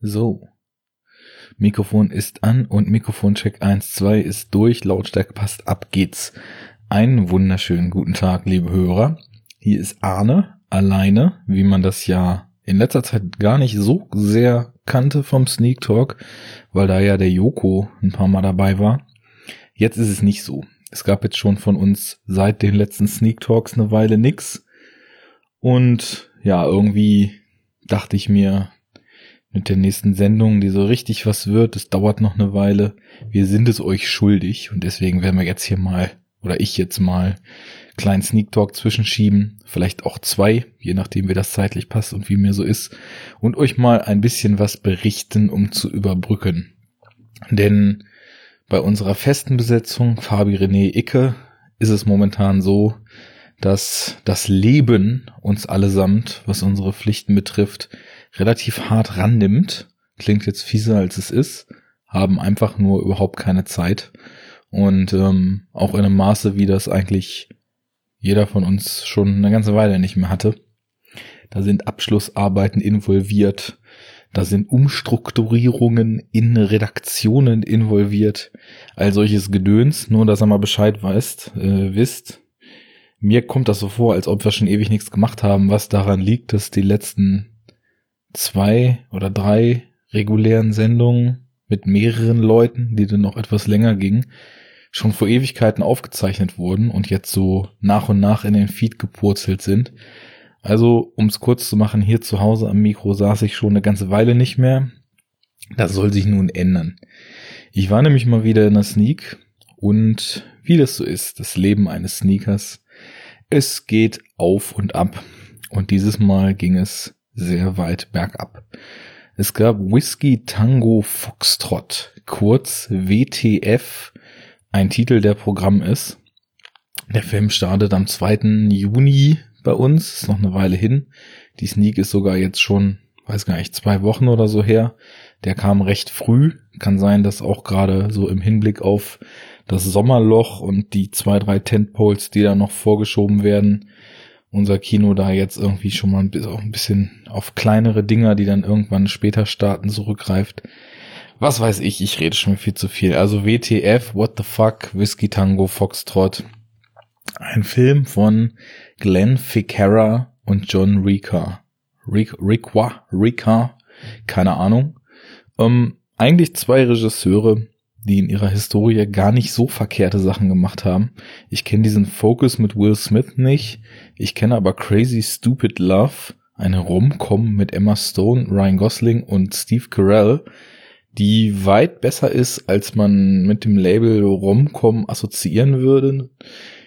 So. Mikrofon ist an und Mikrofoncheck 1, 2 ist durch. Lautstärke passt. Ab geht's. Einen wunderschönen guten Tag, liebe Hörer. Hier ist Arne alleine, wie man das ja in letzter Zeit gar nicht so sehr kannte vom Sneak Talk, weil da ja der Joko ein paar Mal dabei war. Jetzt ist es nicht so. Es gab jetzt schon von uns seit den letzten Sneak Talks eine Weile nix. Und ja, irgendwie dachte ich mir, mit der nächsten Sendung, die so richtig was wird, es dauert noch eine Weile. Wir sind es euch schuldig und deswegen werden wir jetzt hier mal, oder ich jetzt mal, kleinen Sneak Talk zwischenschieben, vielleicht auch zwei, je nachdem wie das zeitlich passt und wie mir so ist, und euch mal ein bisschen was berichten, um zu überbrücken. Denn bei unserer festen Besetzung, Fabi René Icke, ist es momentan so, dass das Leben uns allesamt, was unsere Pflichten betrifft, relativ hart rannimmt. Klingt jetzt fieser als es ist, haben einfach nur überhaupt keine Zeit. Und ähm, auch in einem Maße, wie das eigentlich jeder von uns schon eine ganze Weile nicht mehr hatte. Da sind Abschlussarbeiten involviert, da sind Umstrukturierungen in Redaktionen involviert, all solches Gedöns, nur dass er mal Bescheid weißt, äh, wisst. Mir kommt das so vor, als ob wir schon ewig nichts gemacht haben, was daran liegt, dass die letzten zwei oder drei regulären Sendungen mit mehreren Leuten, die dann noch etwas länger gingen, schon vor Ewigkeiten aufgezeichnet wurden und jetzt so nach und nach in den Feed gepurzelt sind. Also, um es kurz zu machen, hier zu Hause am Mikro saß ich schon eine ganze Weile nicht mehr. Das soll sich nun ändern. Ich war nämlich mal wieder in der Sneak und wie das so ist, das Leben eines Sneakers, es geht auf und ab. Und dieses Mal ging es sehr weit bergab. Es gab Whiskey Tango Foxtrot, kurz WTF, ein Titel, der Programm ist. Der Film startet am 2. Juni bei uns, ist noch eine Weile hin. Die Sneak ist sogar jetzt schon, weiß gar nicht, zwei Wochen oder so her. Der kam recht früh. Kann sein, dass auch gerade so im Hinblick auf das Sommerloch und die zwei, drei Tentpoles, die da noch vorgeschoben werden, unser Kino da jetzt irgendwie schon mal ein bisschen auf kleinere Dinger, die dann irgendwann später starten, zurückgreift. Was weiß ich, ich rede schon viel zu viel. Also WTF, What the Fuck, Whiskey Tango, Foxtrot. Ein Film von Glenn Ficarra und John Rika. Rika, Rika, keine Ahnung. Ähm, eigentlich zwei Regisseure, die in ihrer Historie gar nicht so verkehrte Sachen gemacht haben. Ich kenne diesen Focus mit Will Smith nicht. Ich kenne aber Crazy Stupid Love, eine Rom-Com mit Emma Stone, Ryan Gosling und Steve Carell, die weit besser ist, als man mit dem Label Rom-Com assoziieren würde,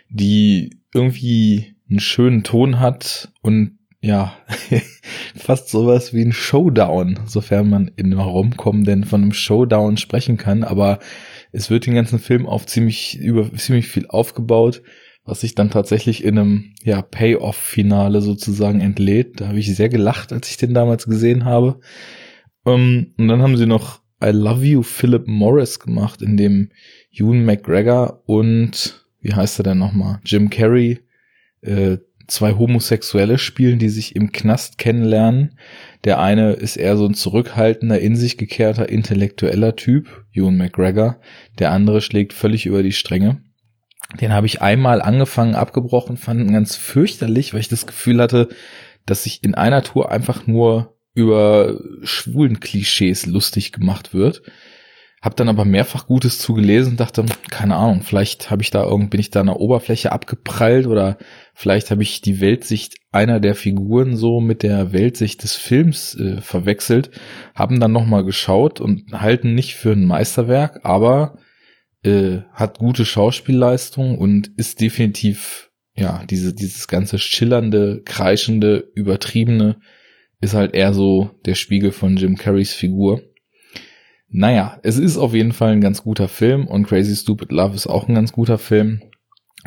die irgendwie einen schönen Ton hat und ja, fast sowas wie ein Showdown, sofern man in Rom-Com denn von einem Showdown sprechen kann, aber es wird den ganzen Film auf ziemlich, über ziemlich viel aufgebaut, was sich dann tatsächlich in einem, ja, Payoff-Finale sozusagen entlädt. Da habe ich sehr gelacht, als ich den damals gesehen habe. Um, ähm, und dann haben sie noch I Love You Philip Morris gemacht, in dem Ewan McGregor und, wie heißt er denn nochmal, Jim Carrey, äh, zwei Homosexuelle spielen, die sich im Knast kennenlernen. Der eine ist eher so ein zurückhaltender, in sich gekehrter, intellektueller Typ, Ewan McGregor. Der andere schlägt völlig über die Stränge. Den habe ich einmal angefangen, abgebrochen, fand ihn ganz fürchterlich, weil ich das Gefühl hatte, dass sich in einer Tour einfach nur über schwulen Klischees lustig gemacht wird. Hab dann aber mehrfach Gutes zugelesen und dachte, keine Ahnung, vielleicht habe ich da irgend bin ich da an der Oberfläche abgeprallt oder vielleicht habe ich die Weltsicht einer der Figuren so mit der Weltsicht des Films äh, verwechselt, haben dann nochmal geschaut und halten nicht für ein Meisterwerk, aber äh, hat gute Schauspielleistung und ist definitiv ja diese dieses ganze schillernde, kreischende, übertriebene ist halt eher so der Spiegel von Jim Carreys Figur. Naja, es ist auf jeden Fall ein ganz guter Film und Crazy Stupid Love ist auch ein ganz guter Film.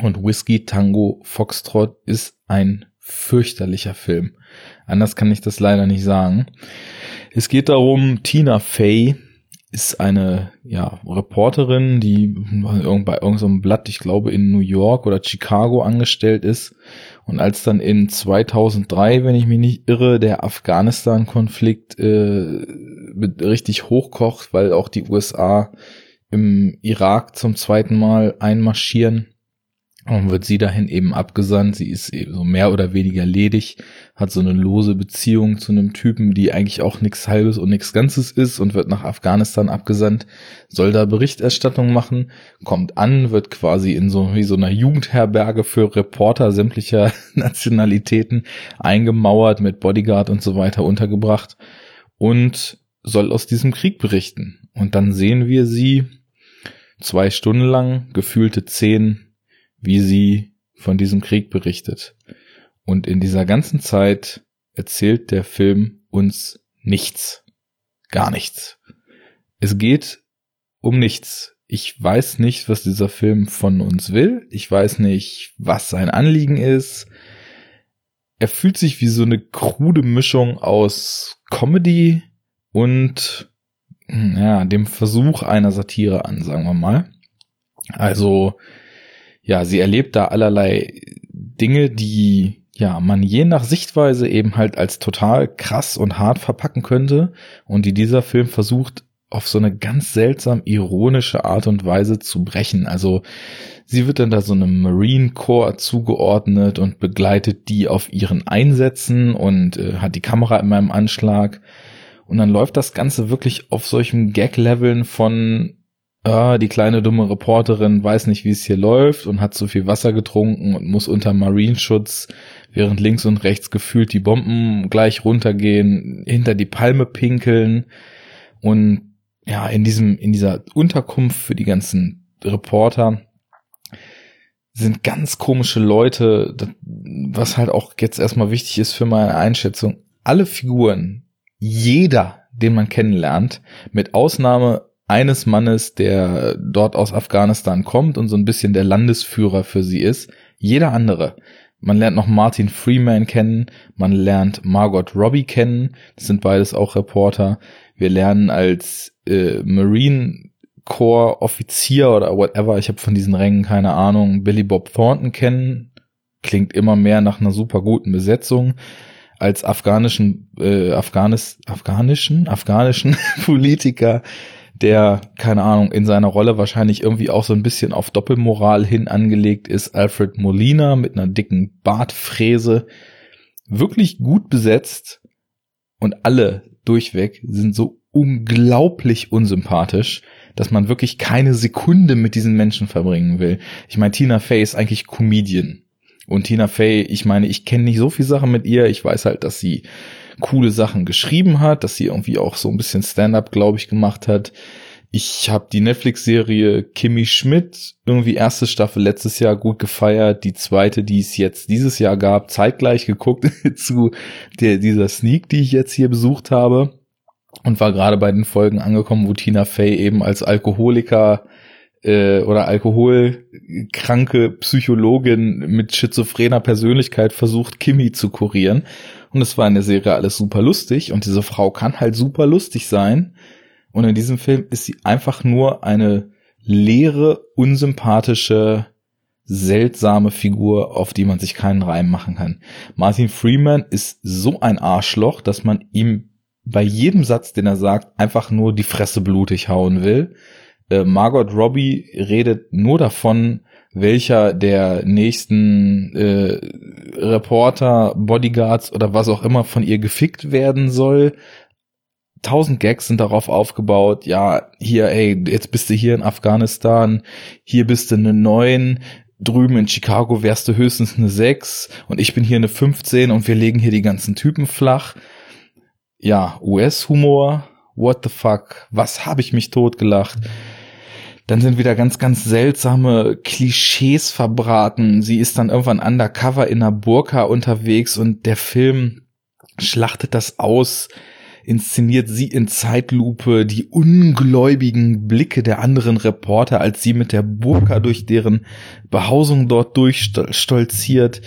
Und Whiskey Tango Foxtrot ist ein fürchterlicher Film. Anders kann ich das leider nicht sagen. Es geht darum, Tina Fey ist eine ja, Reporterin, die bei irgendeinem Blatt, ich glaube in New York oder Chicago angestellt ist Und als dann in 2003, wenn ich mich nicht irre, der Afghanistan-Konflikt äh, richtig hochkocht, weil auch die USA im Irak zum zweiten Mal einmarschieren, und wird sie dahin eben abgesandt. Sie ist eben so mehr oder weniger ledig, hat so eine lose Beziehung zu einem Typen, die eigentlich auch nichts Halbes und nichts Ganzes ist und wird nach Afghanistan abgesandt, soll da Berichterstattung machen, kommt an, wird quasi in so, wie so einer Jugendherberge für Reporter sämtlicher Nationalitäten eingemauert, mit Bodyguard und so weiter untergebracht und soll aus diesem Krieg berichten. Und dann sehen wir sie zwei Stunden lang, gefühlte zehn wie sie von diesem Krieg berichtet. Und in dieser ganzen Zeit erzählt der Film uns nichts. Gar nichts. Es geht um nichts. Ich weiß nicht, was dieser Film von uns will. Ich weiß nicht, was sein Anliegen ist. Er fühlt sich wie so eine krude Mischung aus Comedy und hm, ja, dem Versuch einer Satire an, sagen wir mal. Also ja, sie erlebt da allerlei Dinge, die ja man je nach Sichtweise eben halt als total krass und hart verpacken könnte und die dieser Film versucht auf so eine ganz seltsam ironische Art und Weise zu brechen. Also sie wird dann da so einem Marine Corps zugeordnet und begleitet die auf ihren Einsätzen und äh, hat die Kamera in meinem Anschlag. Und dann läuft das Ganze wirklich auf solchen Gag-Leveln von ah, die kleine dumme Reporterin weiß nicht, wie es hier läuft und hat zu viel Wasser getrunken und muss unter Marineschutz, während links und rechts gefühlt die Bomben gleich runtergehen, hinter die Palme pinkeln und ja, in diesem, in dieser Unterkunft für die ganzen Reporter sind ganz komische Leute, was halt auch jetzt erstmal wichtig ist für meine Einschätzung. Alle Figuren, jeder, den man kennenlernt, mit Ausnahme eines Mannes, der dort aus Afghanistan kommt und so ein bisschen der Landesführer für sie ist. Jeder andere. Man lernt noch Martin Freeman kennen, man lernt Margot Robbie kennen, das sind beides auch Reporter. Wir lernen als äh, Marine Corps Offizier oder whatever, ich habe von diesen Rängen keine Ahnung, Billy Bob Thornton kennen. Klingt immer mehr nach einer super guten Besetzung. Als afghanischen, äh, Afghanis, afghanischen, afghanischen Politiker der, keine Ahnung, in seiner Rolle wahrscheinlich irgendwie auch so ein bisschen auf Doppelmoral hin angelegt ist, Alfred Molina mit einer dicken Bartfräse. Wirklich gut besetzt und alle durchweg sind so unglaublich unsympathisch, dass man wirklich keine Sekunde mit diesen Menschen verbringen will. Ich meine, Tina Fey ist eigentlich Comedian. Und Tina Fey, ich meine, ich kenne nicht so viel Sachen mit ihr. Ich weiß halt, dass sie coole Sachen geschrieben hat, dass sie irgendwie auch so ein bisschen Stand-up, glaube ich, gemacht hat. Ich habe die Netflix-Serie Kimmy Schmidt, irgendwie erste Staffel letztes Jahr gut gefeiert, die zweite, die es jetzt dieses Jahr gab, zeitgleich geguckt zu der, dieser Sneak, die ich jetzt hier besucht habe und war gerade bei den Folgen angekommen, wo Tina Fey eben als Alkoholiker äh, oder alkoholkranke Psychologin mit schizophrener Persönlichkeit versucht, Kimmy zu kurieren. Und es war in der Serie alles super lustig und diese Frau kann halt super lustig sein. Und in diesem Film ist sie einfach nur eine leere, unsympathische, seltsame Figur, auf die man sich keinen Reim machen kann. Martin Freeman ist so ein Arschloch, dass man ihm bei jedem Satz, den er sagt, einfach nur die Fresse blutig hauen will. Äh, Margot Robbie redet nur davon, welcher der nächsten äh, Reporter, Bodyguards oder was auch immer von ihr gefickt werden soll. Tausend Gags sind darauf aufgebaut. Ja, hier, ey, jetzt bist du hier in Afghanistan, hier bist du eine neun, drüben in Chicago wärst du höchstens eine sechs und ich bin hier eine 15 und wir legen hier die ganzen Typen flach. Ja, US-Humor, what the fuck, was habe ich mich totgelacht. Dann sind wieder ganz, ganz seltsame Klischees verbraten. Sie ist dann irgendwann undercover in einer Burka unterwegs und der Film schlachtet das aus, inszeniert sie in Zeitlupe die ungläubigen Blicke der anderen Reporter, als sie mit der Burka durch deren Behausung dort durchstolziert.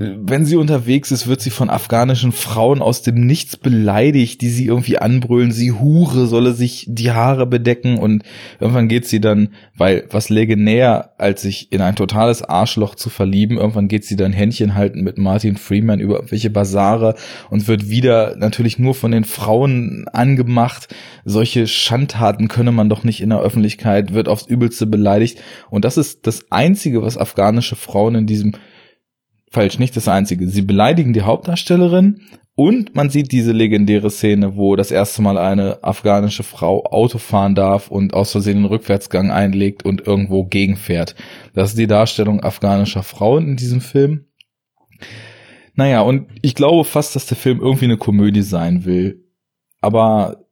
Wenn sie unterwegs ist, wird sie von afghanischen Frauen aus dem Nichts beleidigt, die sie irgendwie anbrüllen, sie Hure, solle sich die Haare bedecken und irgendwann geht sie dann, weil was läge näher, als sich in ein totales Arschloch zu verlieben, irgendwann geht sie dann Händchen halten mit Martin Freeman über irgendwelche Basare und wird wieder natürlich nur von den Frauen angemacht. Solche Schandtaten könne man doch nicht in der Öffentlichkeit, wird aufs Übelste beleidigt und das ist das Einzige, was afghanische Frauen in diesem falsch, nicht das einzige. Sie beleidigen die Hauptdarstellerin und man sieht diese legendäre Szene, wo das erste Mal eine afghanische Frau Auto fahren darf und aus Versehen den Rückwärtsgang einlegt und irgendwo gegenfährt. Das ist die Darstellung afghanischer Frauen in diesem Film. Naja, und ich glaube fast, dass der Film irgendwie eine Komödie sein will. Aber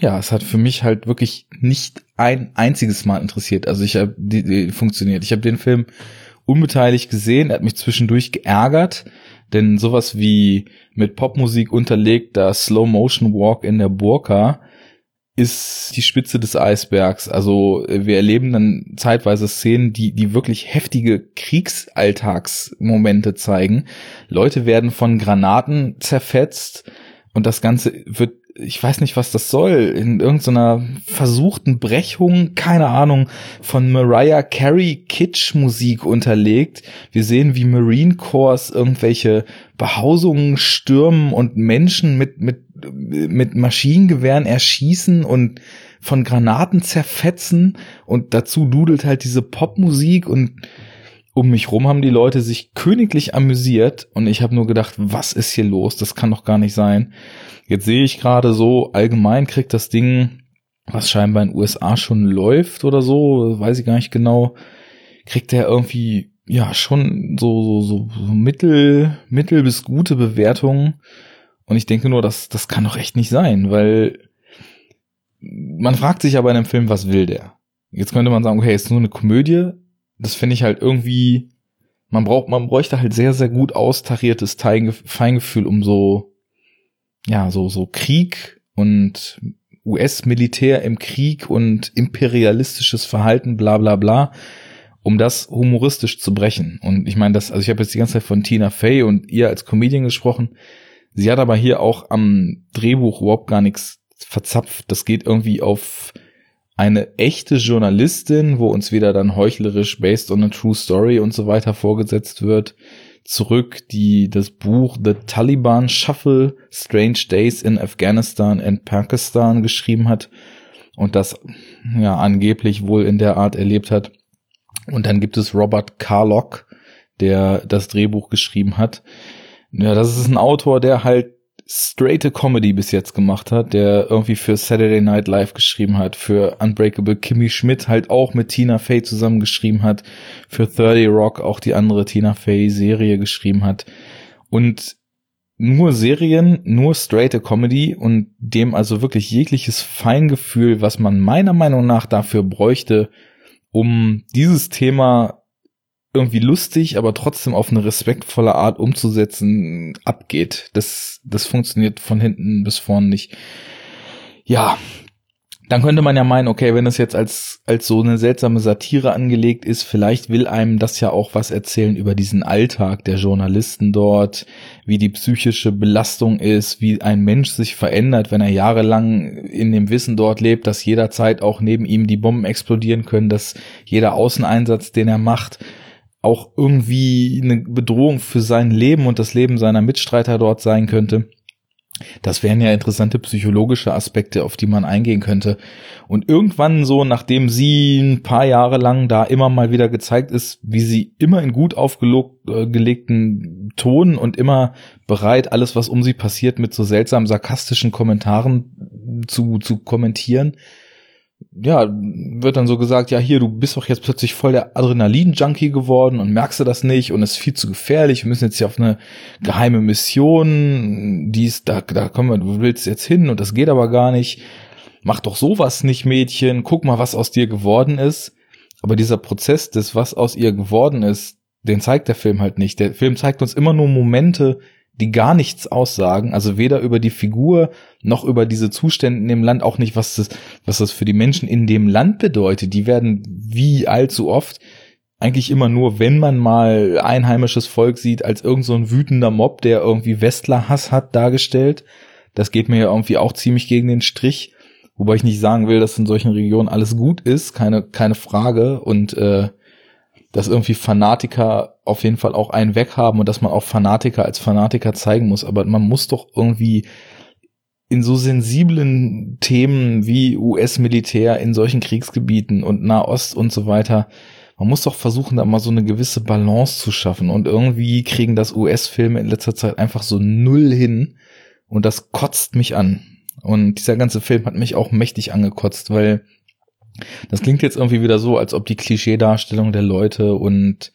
ja, es hat für mich halt wirklich nicht ein einziges Mal interessiert. Also ich habe die, die funktioniert. Ich habe den Film unbeteiligt gesehen. Er hat mich zwischendurch geärgert, denn sowas wie mit Popmusik unterlegter Slow Motion Walk in der Burka ist die Spitze des Eisbergs. Also wir erleben dann zeitweise Szenen, die, die wirklich heftige Kriegsalltagsmomente zeigen. Leute werden von Granaten zerfetzt und das Ganze wird ich weiß nicht, was das soll, in irgendeiner versuchten Brechung, keine Ahnung, von Mariah Carey Kitsch-Musik unterlegt. Wir sehen, wie Marine Corps irgendwelche Behausungen stürmen und Menschen mit, mit, mit Maschinengewehren erschießen und von Granaten zerfetzen und dazu dudelt halt diese Popmusik und um mich rum haben die Leute sich königlich amüsiert und ich habe nur gedacht, was ist hier los? Das kann doch gar nicht sein. Jetzt sehe ich gerade so, allgemein kriegt das Ding, was scheinbar in den USA schon läuft oder so, weiß ich gar nicht genau, kriegt er irgendwie, ja, schon so, so, so mittel, mittel bis gute Bewertungen. Und ich denke nur, das, das kann doch echt nicht sein, weil man fragt sich ja bei einem Film, was will der? Jetzt könnte man sagen, okay, ist nur eine Komödie, das finde ich halt irgendwie, man braucht, man bräuchte halt sehr, sehr gut austariertes Feingefühl, um so, ja, so, so Krieg und US-Militär im Krieg und imperialistisches Verhalten, bla, bla, bla, um das humoristisch zu brechen. Und ich meine, das, also ich habe jetzt die ganze Zeit von Tina Fey und ihr als Comedian gesprochen. Sie hat aber hier auch am Drehbuch überhaupt gar nichts verzapft. Das geht irgendwie auf eine echte Journalistin, wo uns wieder dann heuchlerisch based on a true story und so weiter vorgesetzt wird, zurück, die das Buch The Taliban Shuffle Strange Days in Afghanistan and Pakistan geschrieben hat und das ja angeblich wohl in der Art erlebt hat. Und dann gibt es Robert Carlock, der das Drehbuch geschrieben hat. Ja, das ist ein Autor, der halt straighte Comedy bis jetzt gemacht hat, der irgendwie für Saturday Night Live geschrieben hat, für Unbreakable Kimmy Schmidt halt auch mit Tina Fey zusammen geschrieben hat, für 30 Rock auch die andere Tina Fey Serie geschrieben hat. Und nur Serien, nur straighte Comedy und dem also wirklich jegliches Feingefühl, was man meiner Meinung nach dafür bräuchte, um dieses Thema irgendwie lustig, aber trotzdem auf eine respektvolle Art umzusetzen, abgeht. Das, das funktioniert von hinten bis vorn nicht. Ja, dann könnte man ja meinen, okay, wenn es jetzt als, als so eine seltsame Satire angelegt ist, vielleicht will einem das ja auch was erzählen über diesen Alltag der Journalisten dort, wie die psychische Belastung ist, wie ein Mensch sich verändert, wenn er jahrelang in dem Wissen dort lebt, dass jederzeit auch neben ihm die Bomben explodieren können, dass jeder Außeneinsatz, den er macht, auch irgendwie eine Bedrohung für sein Leben und das Leben seiner Mitstreiter dort sein könnte. Das wären ja interessante psychologische Aspekte, auf die man eingehen könnte. Und irgendwann so, nachdem sie ein paar Jahre lang da immer mal wieder gezeigt ist, wie sie immer in gut aufgelegten Ton und immer bereit, alles, was um sie passiert, mit so seltsam sarkastischen Kommentaren zu, zu kommentieren, ja, wird dann so gesagt, ja, hier, du bist doch jetzt plötzlich voll der Adrenalin-Junkie geworden und merkst du das nicht und es ist viel zu gefährlich, wir müssen jetzt hier auf eine geheime Mission, die ist, da, da kommen wir, du willst jetzt hin und das geht aber gar nicht. Mach doch sowas nicht, Mädchen, guck mal, was aus dir geworden ist. Aber dieser Prozess des, was aus ihr geworden ist, den zeigt der Film halt nicht. Der Film zeigt uns immer nur Momente, die gar nichts aussagen, also weder über die Figur noch über diese Zustände in dem Land, auch nicht, was das, was das für die Menschen in dem Land bedeutet. Die werden wie allzu oft eigentlich immer nur, wenn man mal einheimisches Volk sieht, als irgend so ein wütender Mob, der irgendwie Westler-Hass hat, dargestellt. Das geht mir ja irgendwie auch ziemlich gegen den Strich. Wobei ich nicht sagen will, dass in solchen Regionen alles gut ist, keine, keine Frage. Und äh, dass irgendwie Fanatiker auf jeden Fall auch einen weghaben und dass man auch Fanatiker als Fanatiker zeigen muss. Aber man muss doch irgendwie in so sensiblen Themen wie US-Militär in solchen Kriegsgebieten und Nahost und so weiter, man muss doch versuchen, da mal so eine gewisse Balance zu schaffen. Und irgendwie kriegen das US-Filme in letzter Zeit einfach so null hin. Und das kotzt mich an. Und dieser ganze Film hat mich auch mächtig angekotzt, weil das klingt jetzt irgendwie wieder so, als ob die Klischeedarstellung der Leute und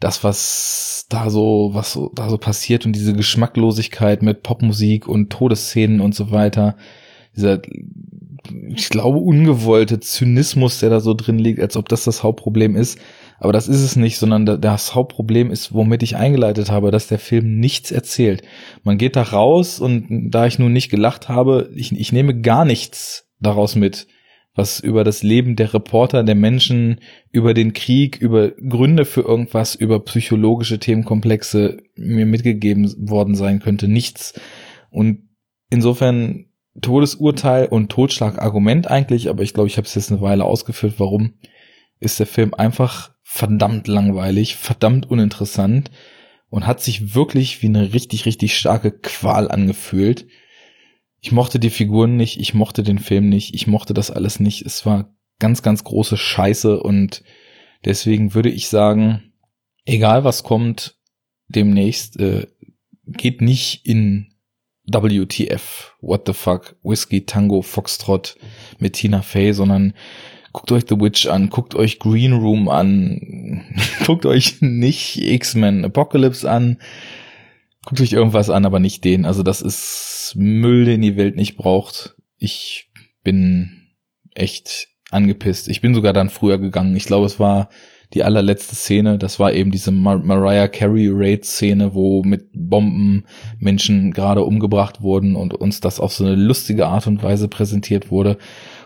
das, was da so, was so, da so passiert und diese Geschmacklosigkeit mit Popmusik und Todesszenen und so weiter, dieser, ich glaube, ungewollte Zynismus, der da so drin liegt, als ob das das Hauptproblem ist. Aber das ist es nicht, sondern das Hauptproblem ist, womit ich eingeleitet habe, dass der Film nichts erzählt. Man geht da raus und da ich nun nicht gelacht habe, ich, ich nehme gar nichts daraus mit was über das Leben der Reporter, der Menschen, über den Krieg, über Gründe für irgendwas, über psychologische Themenkomplexe mir mitgegeben worden sein könnte. Nichts. Und insofern Todesurteil und Totschlagargument eigentlich, aber ich glaube, ich habe es jetzt eine Weile ausgeführt, warum ist der Film einfach verdammt langweilig, verdammt uninteressant und hat sich wirklich wie eine richtig, richtig starke Qual angefühlt ich mochte die Figuren nicht, ich mochte den Film nicht, ich mochte das alles nicht. Es war ganz, ganz große Scheiße und deswegen würde ich sagen, egal was kommt, demnächst äh, geht nicht in WTF, What the fuck, Whiskey Tango Foxtrot mit Tina Fey, sondern guckt euch The Witch an, guckt euch Green Room an, guckt euch nicht X-Men Apocalypse an, Guckt euch irgendwas an, aber nicht den. Also das ist Müll, den die Welt nicht braucht. Ich bin echt angepisst. Ich bin sogar dann früher gegangen. Ich glaube, es war die allerletzte Szene. Das war eben diese Mar Mariah Carey Raid Szene, wo mit Bomben Menschen gerade umgebracht wurden und uns das auf so eine lustige Art und Weise präsentiert wurde.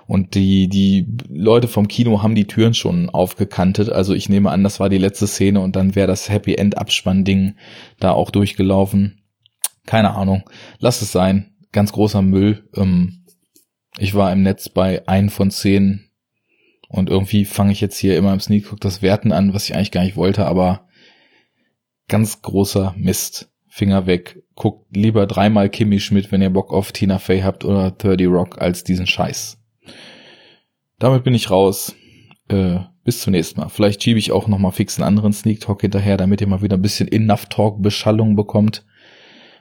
Und die, die Leute vom Kino haben die Türen schon aufgekantet. Also ich nehme an, das war die letzte Szene und dann wäre das Happy End Abspann-Ding da auch durchgelaufen. Keine Ahnung. Lass es sein. Ganz großer Müll. Ähm, ich war im Netz bei ein von zehn und irgendwie fange ich jetzt hier immer im Sneak Cook das Werten an, was ich eigentlich gar nicht wollte, aber ganz großer Mist. Finger weg. Guckt lieber dreimal Kimmy Schmidt, wenn ihr Bock auf Tina Fey habt oder 30 Rock als diesen Scheiß. Damit bin ich raus. Äh, bis zum nächsten Mal. Vielleicht schiebe ich auch noch mal fix einen anderen Sneak Talk hinterher, damit ihr mal wieder ein bisschen Enough Talk Beschallung bekommt.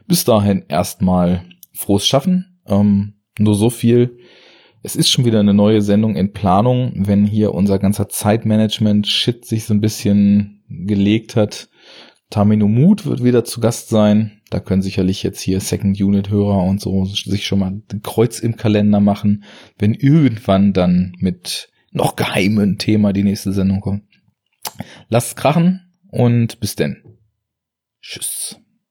Bis dahin erstmal frohes Schaffen. Ähm, nur so viel. Es ist schon wieder eine neue Sendung in Planung, wenn hier unser ganzer Zeitmanagement-Shit sich so ein bisschen gelegt hat. Tamino Mut wird wieder zu Gast sein. Da können sicherlich jetzt hier Second Unit Hörer und so sich schon mal ein Kreuz im Kalender machen, wenn irgendwann dann mit noch geheimen Thema die nächste Sendung kommt. Lasst krachen und bis denn. Tschüss.